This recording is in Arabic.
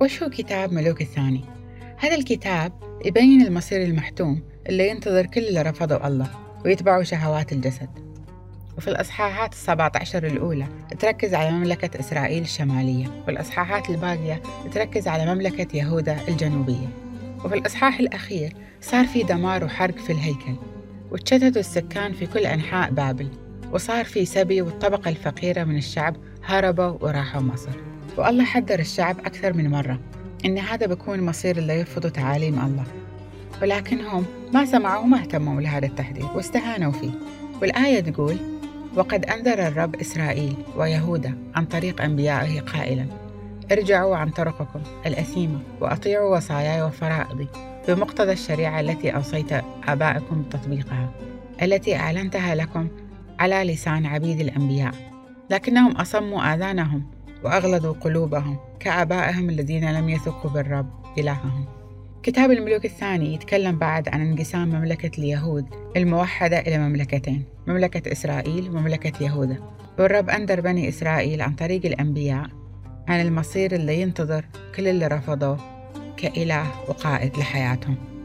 وش هو كتاب ملوك الثاني؟ هذا الكتاب يبين المصير المحتوم اللي ينتظر كل اللي رفضوا الله ويتبعوا شهوات الجسد. وفي الأصحاحات السبعة عشر الأولى تركز على مملكة إسرائيل الشمالية والأصحاحات الباقية تركز على مملكة يهوذا الجنوبية. وفي الإصحاح الأخير صار في دمار وحرق في الهيكل وتشتتوا السكان في كل أنحاء بابل وصار في سبي والطبقة الفقيرة من الشعب هربوا وراحوا مصر. والله حذر الشعب أكثر من مرة إن هذا بكون مصير اللي يرفضوا تعاليم الله. ولكنهم ما سمعوا وما اهتموا لهذا التحذير واستهانوا فيه. والآية تقول وقد أنذر الرب إسرائيل ويهوذا عن طريق أنبيائه قائلا ارجعوا عن طرقكم الأثيمة وأطيعوا وصاياي وفرائضي بمقتضى الشريعة التي أوصيت آبائكم بتطبيقها التي أعلنتها لكم على لسان عبيد الأنبياء لكنهم أصموا آذانهم وأغلظوا قلوبهم كآبائهم الذين لم يثقوا بالرب إلههم. كتاب الملوك الثاني يتكلم بعد عن انقسام مملكة اليهود الموحدة إلى مملكتين مملكة إسرائيل ومملكة يهوذا. والرب أنذر بني إسرائيل عن طريق الأنبياء عن المصير اللي ينتظر كل اللي رفضوه كإله وقائد لحياتهم.